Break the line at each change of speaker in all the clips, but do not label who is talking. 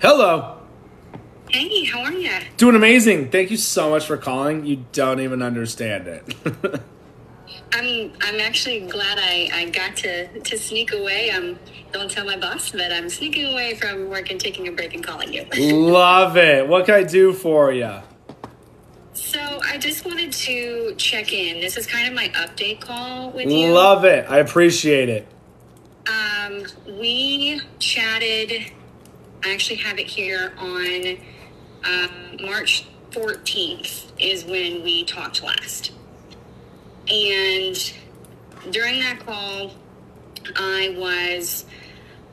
Hello.
Hey, how are you?
Doing amazing. Thank you so much for calling. You don't even understand it.
I'm I'm actually glad I, I got to, to sneak away. Um, don't tell my boss, but I'm sneaking away from work and taking a break and calling you.
Love it. What can I do for you?
so I just wanted to check in. This is kind of my update call with you.
Love it. I appreciate it.
Um, we chatted. I actually have it here on um, March 14th is when we talked last. And during that call, I was.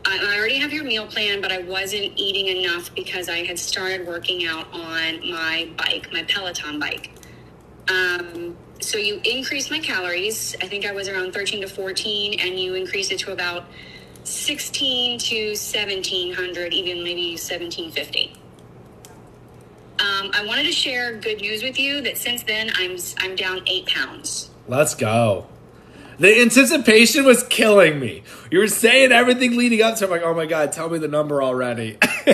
I already have your meal plan, but I wasn't eating enough because I had started working out on my bike, my Peloton bike. Um, so you increased my calories. I think I was around 13 to 14, and you increased it to about 16 to 1700, even maybe 1750. Um, I wanted to share good news with you that since then I'm I'm down eight pounds.
Let's go. The anticipation was killing me. You were saying everything leading up to it. I'm like, oh my God, tell me the number already.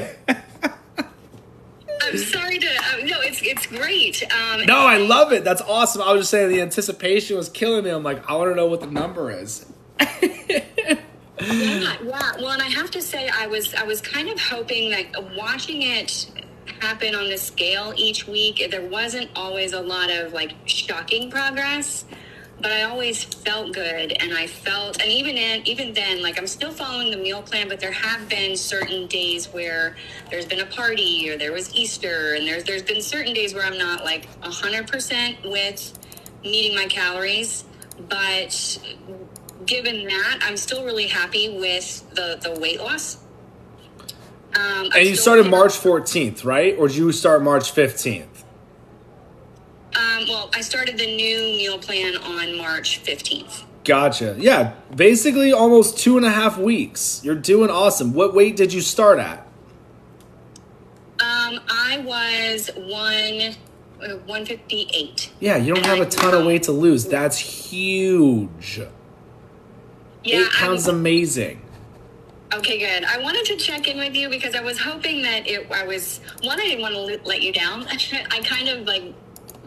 I'm sorry to uh, no, it's it's great. Um,
no, I love it. That's awesome. I was just saying the anticipation was killing me. I'm like, I want to know what the number is.
Yeah, yeah. Well, and I have to say, I was I was kind of hoping that watching it happen on the scale each week, there wasn't always a lot of like shocking progress, but I always felt good, and I felt, and even in even then, like I'm still following the meal plan, but there have been certain days where there's been a party or there was Easter, and there's there's been certain days where I'm not like hundred percent with meeting my calories, but given that, I'm still really happy with the, the weight loss. Um, I'm
And you started March 14th, right? Or did you start March 15th?
Um, well, I started the new meal plan on March 15th.
Gotcha. Yeah, basically almost two and a half weeks. You're doing awesome. What weight did you start at?
Um, I was one, uh, 158.
Yeah, you don't have a ton of weight to lose. That's huge.
Yeah,
Eight pounds
I'm-
amazing.
Okay, good. I wanted to check in with you because I was hoping that it. I was one. I didn't want to let you down. I kind of like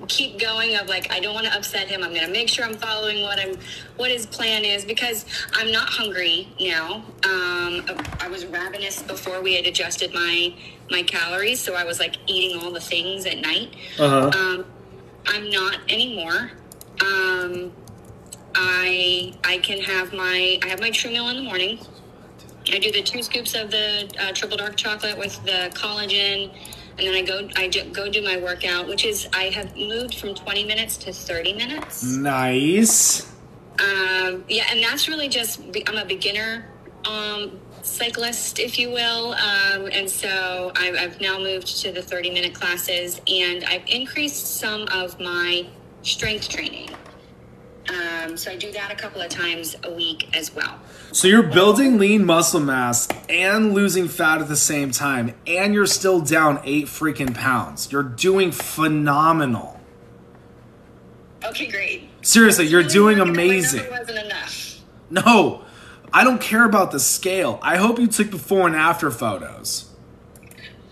keep going of like I don't want to upset him. I'm going to make sure I'm following what I'm what his plan is because I'm not hungry now. Um, I was ravenous before we had adjusted my my calories, so I was like eating all the things at night.
Uh huh.
Um, I'm not anymore. Um, I I can have my I have my true meal in the morning. I do the two scoops of the uh, triple dark chocolate with the collagen, and then I go I do, go do my workout, which is I have moved from 20 minutes to 30 minutes.
Nice.
Um, yeah, and that's really just I'm a beginner um, cyclist, if you will, um, and so I've, I've now moved to the 30 minute classes, and I've increased some of my strength training. Um, so I do that a couple of times a week as well.
So you're building lean muscle mass and losing fat at the same time, and you're still down eight freaking pounds. You're doing phenomenal.
Okay, great.
Seriously, you're doing
worried that my
amazing.
wasn't enough.
No, I don't care about the scale. I hope you took before and after photos.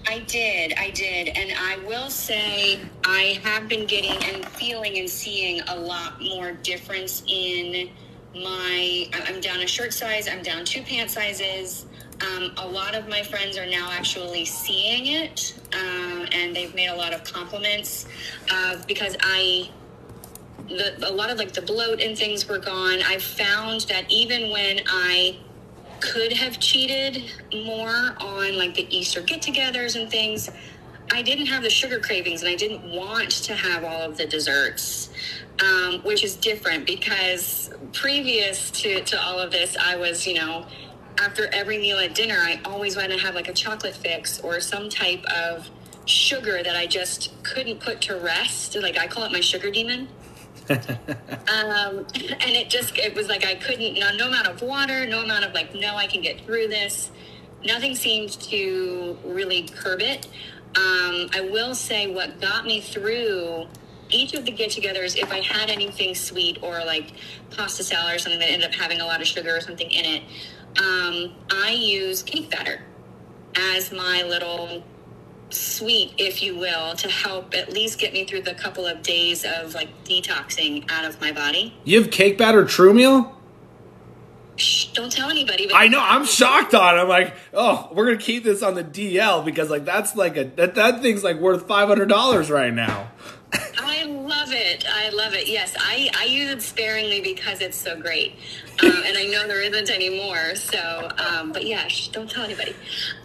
I did, I did, and I will say I have been getting and feeling and seeing a lot more difference in my. I'm down a shirt size. I'm down two pant sizes. Um, a lot of my friends are now actually seeing it, um, and they've made a lot of compliments uh, because I the, a lot of like the bloat and things were gone. I found that even when I could have cheated more on like the Easter get-togethers and things, I didn't have the sugar cravings and I didn't want to have all of the desserts, um, which is different because previous to, to all of this, I was, you know, after every meal at dinner, I always wanted to have like a chocolate fix or some type of sugar that I just couldn't put to rest. Like I call it my sugar demon. Um, and it just it was like I couldn't no, no amount of water, no amount of like no I can get through this. Nothing seemed to really curb it. Um, I will say what got me through each of the get-togethers, if I had anything sweet or like pasta salad or something that ended up having a lot of sugar or something in it, um, I use cake batter. as my little sweet, if you will, to help at least get me through the couple of days of like detoxing out of my body.
You have cake batter true meal?
Shh, don't tell anybody. But
I know. I'm shocked on. it. I'm like, oh, we're gonna keep this on the DL because like that's like a that that thing's like worth five hundred dollars right now.
I love it. I love it. Yes, I, I use it sparingly because it's so great. Um, and I know there isn't any more. So, um, but yeah, shh, don't tell anybody.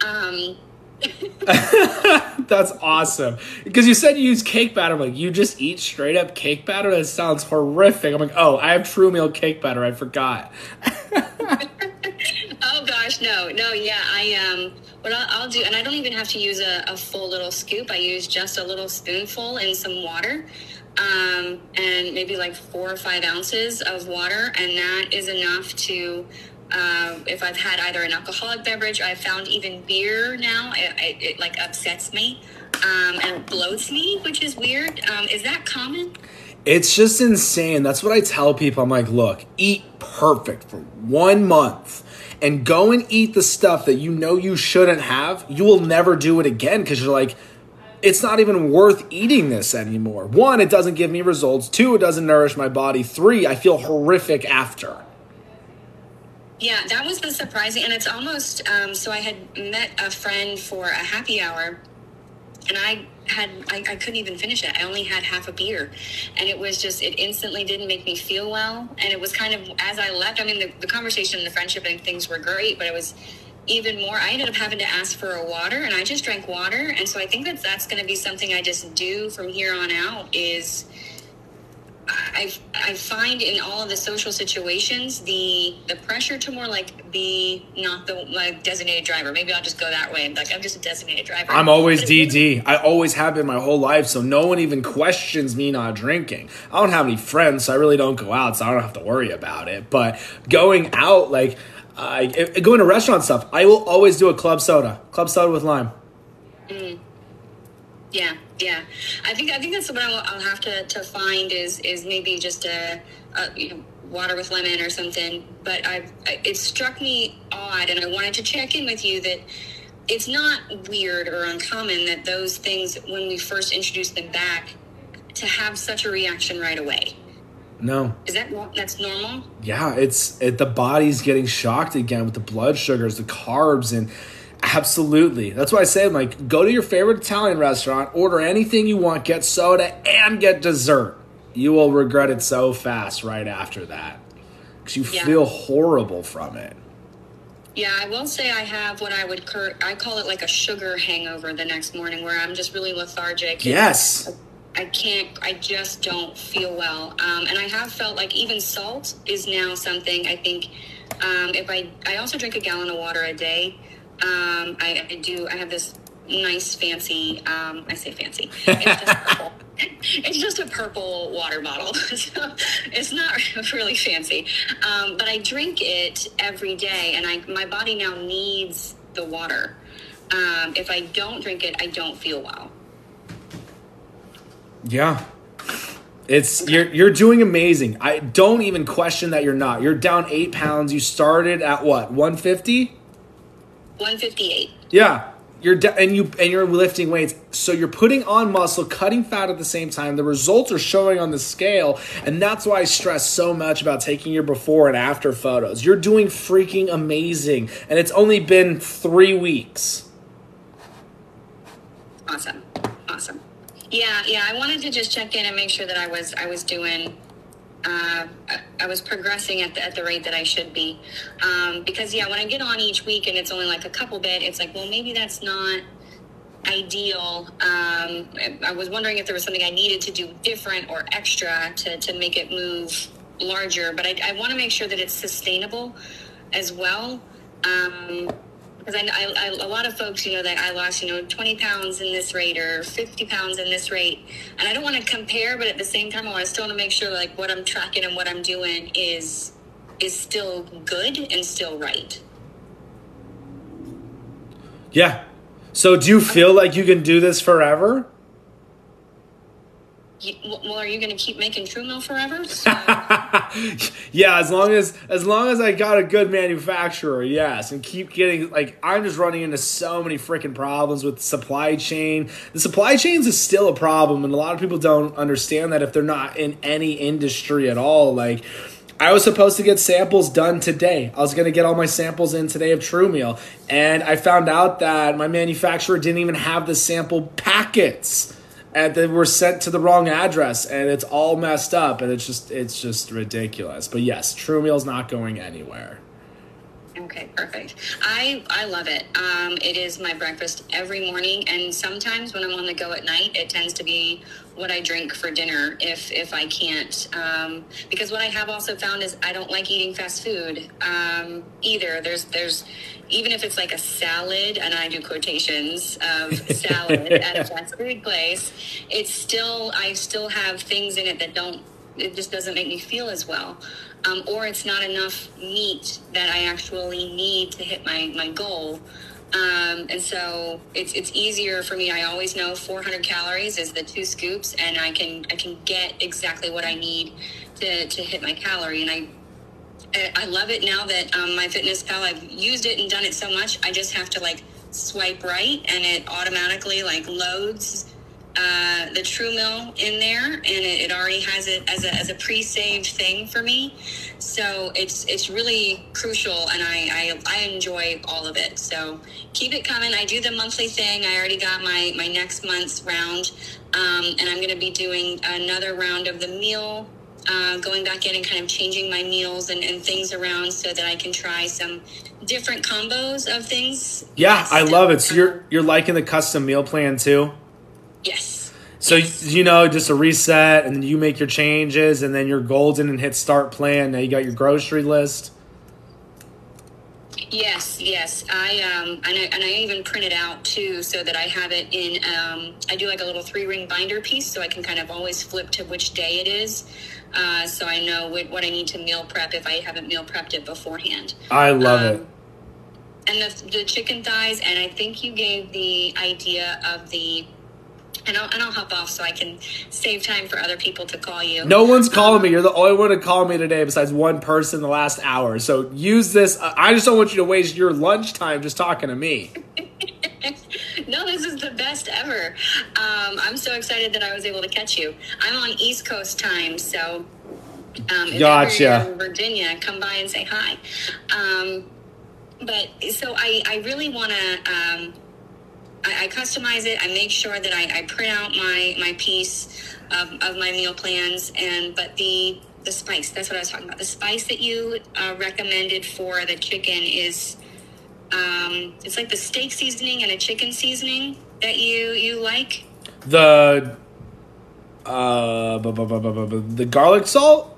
Um,
That's awesome. Because you said you use cake batter. I'm like, you just eat straight up cake batter? That sounds horrific. I'm like, oh, I have True Meal cake batter. I forgot.
oh gosh, no, no, yeah. I um, what I'll, I'll do, and I don't even have to use a, a full little scoop. I use just a little spoonful in some water, um, and maybe like four or five ounces of water, and that is enough to. Um, if I've had either an alcoholic beverage, I've found even beer now, it, it, it like upsets me um, and bloats me, which is weird. Um, is that common?
It's just insane. That's what I tell people. I'm like, look, eat perfect for one month and go and eat the stuff that you know you shouldn't have. You will never do it again because you're like, it's not even worth eating this anymore. One, it doesn't give me results. Two, it doesn't nourish my body. Three, I feel horrific after.
Yeah, that was the surprising, and it's almost. Um, so I had met a friend for a happy hour, and I had I, I couldn't even finish it. I only had half a beer, and it was just it instantly didn't make me feel well, and it was kind of as I left. I mean, the, the conversation, and the friendship, and things were great, but it was even more. I ended up having to ask for a water, and I just drank water, and so I think that that's going to be something I just do from here on out. Is I, I find in all of the social situations the the pressure to more like be not the like designated driver. Maybe I'll just go that way. Like I'm just a designated driver.
I'm always
But
DD. I always have been my whole life, so no one even questions me not drinking. I don't have any friends, so I really don't go out, so I don't have to worry about it. But going out, like I if- going to restaurant stuff, I will always do a club soda, club soda with lime. Mm.
Yeah, yeah. I think I think that's what I'll, I'll have to, to find is is maybe just a, a you know, water with lemon or something. But I've I- it struck me odd, and I wanted to check in with you that it's not weird or uncommon that those things when we first introduce them back to have such a reaction right away.
No,
Is that that's normal?
yeah, it's it, the body's getting shocked again with the blood sugars, the carbs, and absolutely. That's why I say, like, go to your favorite Italian restaurant, order anything you want, get soda, and get dessert. You will regret it so fast right after that because you
Yeah.
feel horrible from it.
Yeah, I will say I have what I would cur- I call it like a sugar hangover the next morning, where I'm just really lethargic.
Yes.
I can't, I just don't feel well. Um, and I have felt like even salt is now something I think um, if I, I also drink a gallon of water a day. Um, I, I do, I have this nice fancy, um, I say fancy, it's just purple. It's just a purple water bottle. so it's not really fancy. Um, but I drink it every day and I, my body now needs the water. Um, if I don't drink it, I don't feel well.
Yeah. It's you're you're doing amazing. I don't even question that you're not. You're down eight pounds. You started at what, 150?
158.
Yeah, you're de- and you and you're lifting weights, so you're putting on muscle, cutting fat at the same time. The results are showing on the scale, and that's why I stress so much about taking your before and after photos. You're doing freaking amazing, and it's only been three weeks.
Awesome. Awesome. Yeah, yeah. I wanted to just check in and make sure that I was I was doing uh, I- was progressing at the, at the rate that I should be. Um, because yeah, when I get on each week and it's only like a couple bit, it's like, well, maybe that's not ideal. Um, I- I was wondering if there was something I needed to do different or extra to, to make it move larger. But I, I want to make sure that it's sustainable as well. Um, because I, I, I, a lot of folks, you know, that I lost, you know, 20 pounds in this rate or 50 pounds in this rate. And I don't want to compare, but at the same time, I want to still want to make sure like what I'm tracking and what I'm doing is, is still good and still right.
Yeah. So do you feel like you can do this forever?
You, well, are you going to keep making True forever? So,
yeah, as long as as long as I got a good manufacturer, yes, and keep getting like I'm just running into so many freaking problems with supply chain. The supply chains is still a problem, and a lot of people don't understand that if they're not in any industry at all. Like I was supposed to get samples done today. I was going to get all my samples in today of True Meal, and I found out that my manufacturer didn't even have the sample packets and they were sent to the wrong address and it's all messed up and it's just it's just ridiculous but yes true meal's not going anywhere
Okay, perfect. I I love it. Um, it is my breakfast every morning, and sometimes when I'm on the go at night, it tends to be what I drink for dinner if if I can't. Um, because what I have also found is I don't like eating fast food um, either. There's there's even if it's like a salad, and I do quotations of salad at a fast food place, it's still I still have things in it that don't. It just doesn't make me feel as well um, or it's not enough meat that I actually need to hit my, my goal. Um, and so it's it's easier for me. I always know 400 calories is the two scoops, and I can I can get exactly what I need to, to hit my calorie. And I I love it now that um, MyFitnessPal I've used it and done it so much. I just have to like swipe right, and it automatically like loads uh, the True Meal in there, and it, it, already has it as a, as a pre-saved thing for me. So it's it's really crucial, and I, I, I enjoy all of it. So keep it coming. I do the monthly thing. I already got my my next month's round, um, and I'm going to be doing another round of the meal. Uh, going back in and kind of changing my meals and, and things around so that I can try some different combos of things.
Yeah, I love it. So you're you're liking the custom meal plan too?
Yes.
So yes. you know, just a reset, and then you make your changes, and then you're golden and hit start plan. Now you got your grocery list.
Yes, yes. I um and I, and I even print it out too, so that I have it in. Um, I do like a little three ring binder piece, so I can kind of always flip to which day it is, uh, so I know what, what I need to meal prep if I haven't meal prepped it beforehand.
I love um, it.
And the the chicken thighs, and I think you gave the idea of the and I'll, and I'll hop off so I can save time for other people to call you.
No one's calling me. You're the only one to call me today besides one person in the last hour. So use this. I just don't want you to waste your lunchtime just talking to me.
No, this is the best ever. Um, I'm so excited that I was able to catch you. I'm on East Coast time, so um, if
gotcha.
you're in Virginia, come by and say hi. Um, but so I, I really want to um, I, I customize it. I make sure that I, I print out my my piece of, of my meal plans. And but the the spice that's what I was talking about. The spice that you uh, recommended for the chicken is um, it's like the steak seasoning and a chicken seasoning that you you like.
The uh, bu- bu- bu- the garlic salt.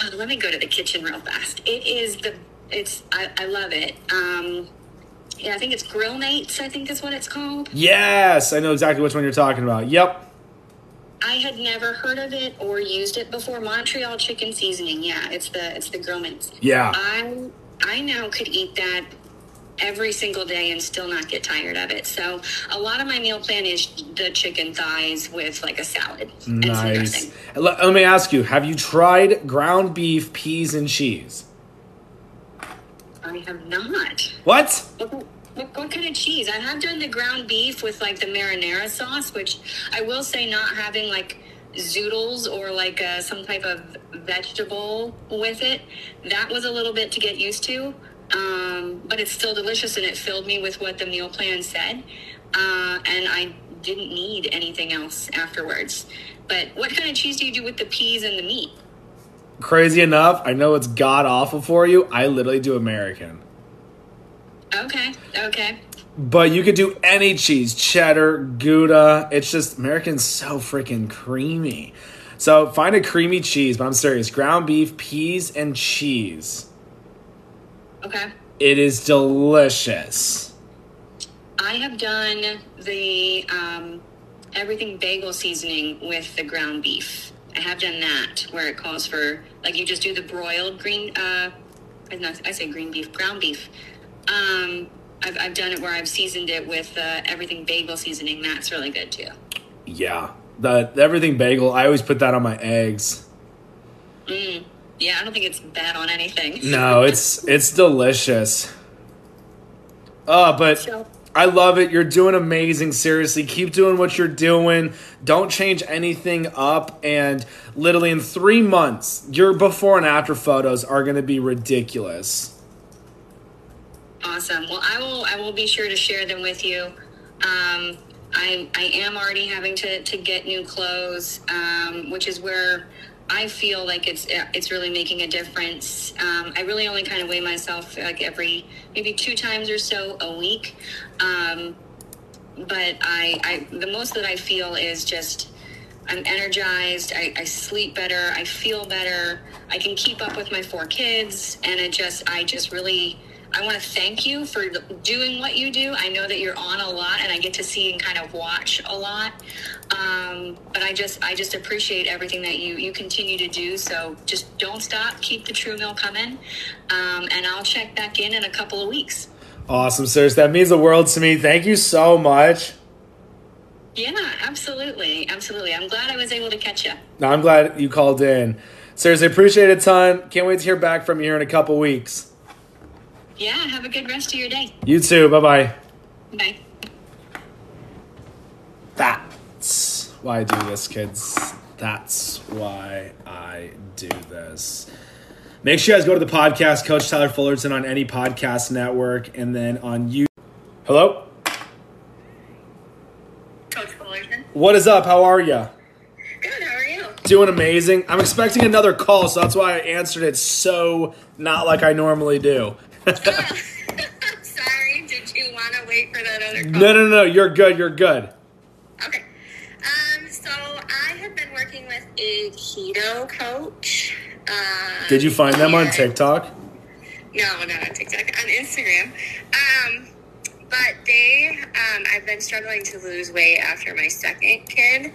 Uh, let me go to the kitchen real fast. It is the it's I, I love it. Um, yeah, I think it's Grill Mates, I think is what it's called.
Yes, I know exactly which one you're talking about. Yep.
I had never heard of it or used it before. Montreal chicken seasoning. Yeah, it's the it's the Grill Mates.
Yeah.
I I now could eat that every single day and still not get tired of it. So a lot of my meal plan is the chicken thighs with like a salad.
Nice. Let, let me ask you: Have you tried ground beef, peas, and cheese?
I have not.
What?
What, what? what, kind of cheese? I have done the ground beef with like the marinara sauce, which I will say not having like zoodles or like uh, some type of vegetable with it. That was a little bit to get used to, um, but it's still delicious and it filled me with what the meal plan said. Uh, and I didn't need anything else afterwards. But what kind of cheese do you do with the peas and the meat?
crazy enough, I know it's god awful for you. I literally do American.
Okay, okay.
But you could do any cheese, cheddar, Gouda. It's just American's so freaking creamy. So find a creamy cheese, but I'm serious. Ground beef, peas, and cheese.
Okay.
It is delicious.
I have done the um, everything bagel seasoning with the ground beef. I have done that where it calls for like you just do the broiled green. Uh, I say green beef, ground beef. Um, I've, I've done it where I've seasoned it with uh, everything bagel seasoning. That's really good too.
Yeah, The everything bagel. I always put that on my eggs.
Mm. Yeah, I don't think it's bad on anything.
No, it's it's delicious. Oh, but
So-
I love it. You're doing amazing. Seriously, keep doing what you're doing. Don't change anything up. And literally in three months, your before and after photos are going to be ridiculous.
Awesome. Well, I will. I will be sure to share them with you. Um, I I am already having to to get new clothes, um, which is where I feel like it's it's really making a difference. Um, I really only kind of weigh myself like every maybe two times or so a week. Um, but I, I the most that I feel is just I'm energized. I, I sleep better. I feel better. I can keep up with my four kids, and it just I just really I want to thank you for doing what you do. I know that you're on a lot, and I get to see and kind of watch a lot. Um, but I just I just appreciate everything that you you continue to do. So just don't stop. Keep the true meal coming, um, and I'll check back in in a couple of weeks.
Awesome, sirs. That means the world to me. Thank you so much.
Yeah, absolutely, absolutely. I'm glad I was able to catch you.
No, I'm glad you called in. Seriously, appreciate it a ton. Can't wait to hear back from you here in a couple weeks.
Yeah, have a good rest of your day.
You too. Bye bye.
Bye.
That's why I do this, kids. That's why I do this. Make sure you guys go to the podcast, Coach Tyler Fullerton, on any podcast network, and then on you. Hello?
Coach Fullerton.
What is up? How are you?
Good, how are you?
Doing amazing. I'm expecting another call, so that's why I answered it so not like I normally do.
Sorry, did you want to wait for that other call?
No, no, no. You're good. You're good.
Okay. Um, so I have been working with a keto coach. Um,
Did you find them on TikTok?
No, not on TikTok, on Instagram. Um, but they, um, I've been struggling to lose weight after my second kid.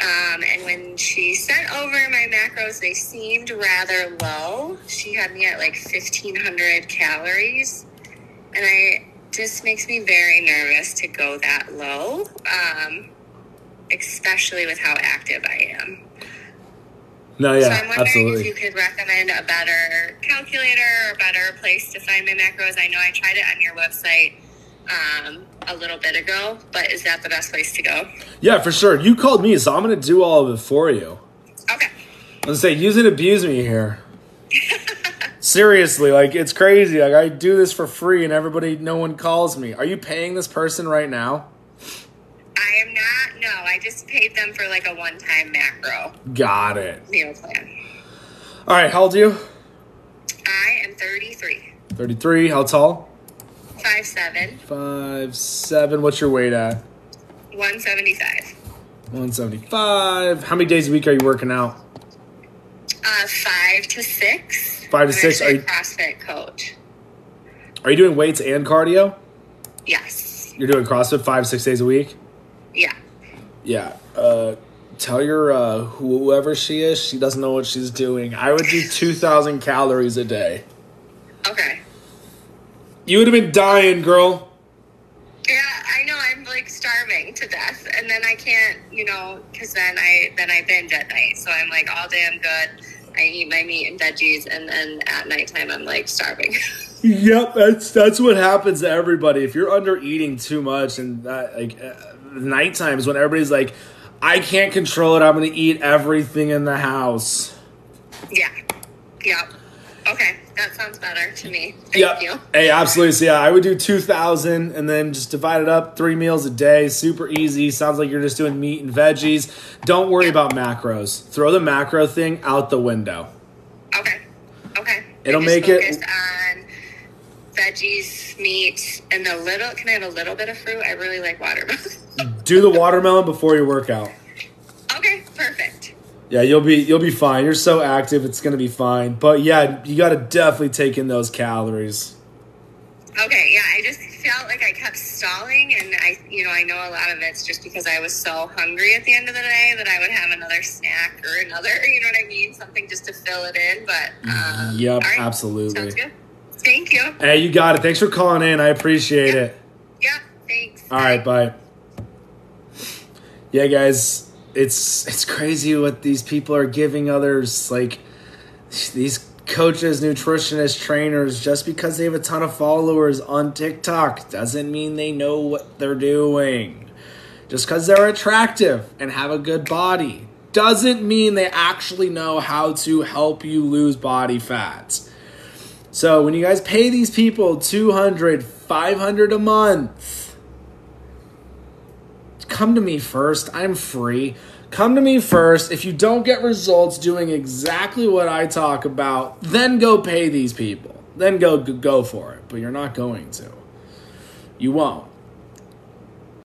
Um, and when she sent over my macros, they seemed rather low. She had me at like 1,500 calories. And I just makes me very nervous to go that low, um, especially with how active I am.
No, yeah, absolutely.
So I'm wondering
absolutely.
if you could recommend a better calculator or a better place to find my macros. I know I tried it on your website um, a little bit ago, but is that the best place to go?
Yeah, for sure. You called me, so I'm gonna do all of it for you.
Okay.
I'm say use and abuse me here. Seriously, like it's crazy. Like I do this for free, and everybody, no one calls me. Are you paying this person right now?
I am not, no, I just paid them for like a one time macro
Got it.
meal plan.
All right, how old are you?
I am 33,
Thirty-three. How tall?
5'7,
Five seven. What's your weight at?
175.
One seventy-five. How many days a week are you working out?
Uh, five to six.
Five to
I'm
six, are
a CrossFit coach.
Are you doing weights and cardio?
Yes.
You're doing CrossFit five six days a week.
Yeah.
Yeah. Uh, tell your uh, whoever she is, she doesn't know what she's doing. I would do two thousand calories a day.
Okay.
You would have been dying, girl.
Yeah, I know. I'm like starving to death, and then I can't, you know, because then I then I binge at night. So I'm like all day I'm good. I eat my meat and veggies, and then at nighttime I'm like starving.
Yep, that's that's what happens to everybody. If you're under eating too much, and that, like uh, nighttime is when everybody's like, I can't control it. I'm gonna eat everything in the house.
yeah. Yep. Okay, that sounds better to me. Thank
Yep.
you.
Hey, absolutely. So yeah, I would do two thousand, and then just divide it up three meals a day. Super easy. Sounds like you're just doing meat and veggies. Don't worry about macros. Throw the macro thing out the window.
Okay. Okay.
It'll make it-
on veggies, meat, and a little. Can I have a little bit of fruit? I really like watermelon.
Do the watermelon before your workout. Yeah, you'll be you'll be fine. You're so active, it's gonna be fine. But yeah, you got to definitely take in those calories.
Okay, yeah, I just felt like I kept stalling, and I, you know, I know a lot of it's just because I was so hungry at the end of the day that I would have another snack or another, you know what I mean, something just to fill it in. But um,
Yep,
right,
absolutely.
sounds good. Thank you.
Hey, you got it. Thanks for calling in. I appreciate
Yeah.
it.
Yeah, thanks.
All right, bye. Yeah, guys, it's it's crazy what these people are giving others like these coaches, nutritionists, trainers just because they have a ton of followers on TikTok doesn't mean they know what they're doing. Just because they're attractive and have a good body doesn't mean they actually know how to help you lose body fat. So when you guys pay these people 200, 500 a month, come to me first. I'm free. Come to me first. If you don't get results doing exactly what I talk about, then go pay these people. Then go go for it. But you're not going to. You won't.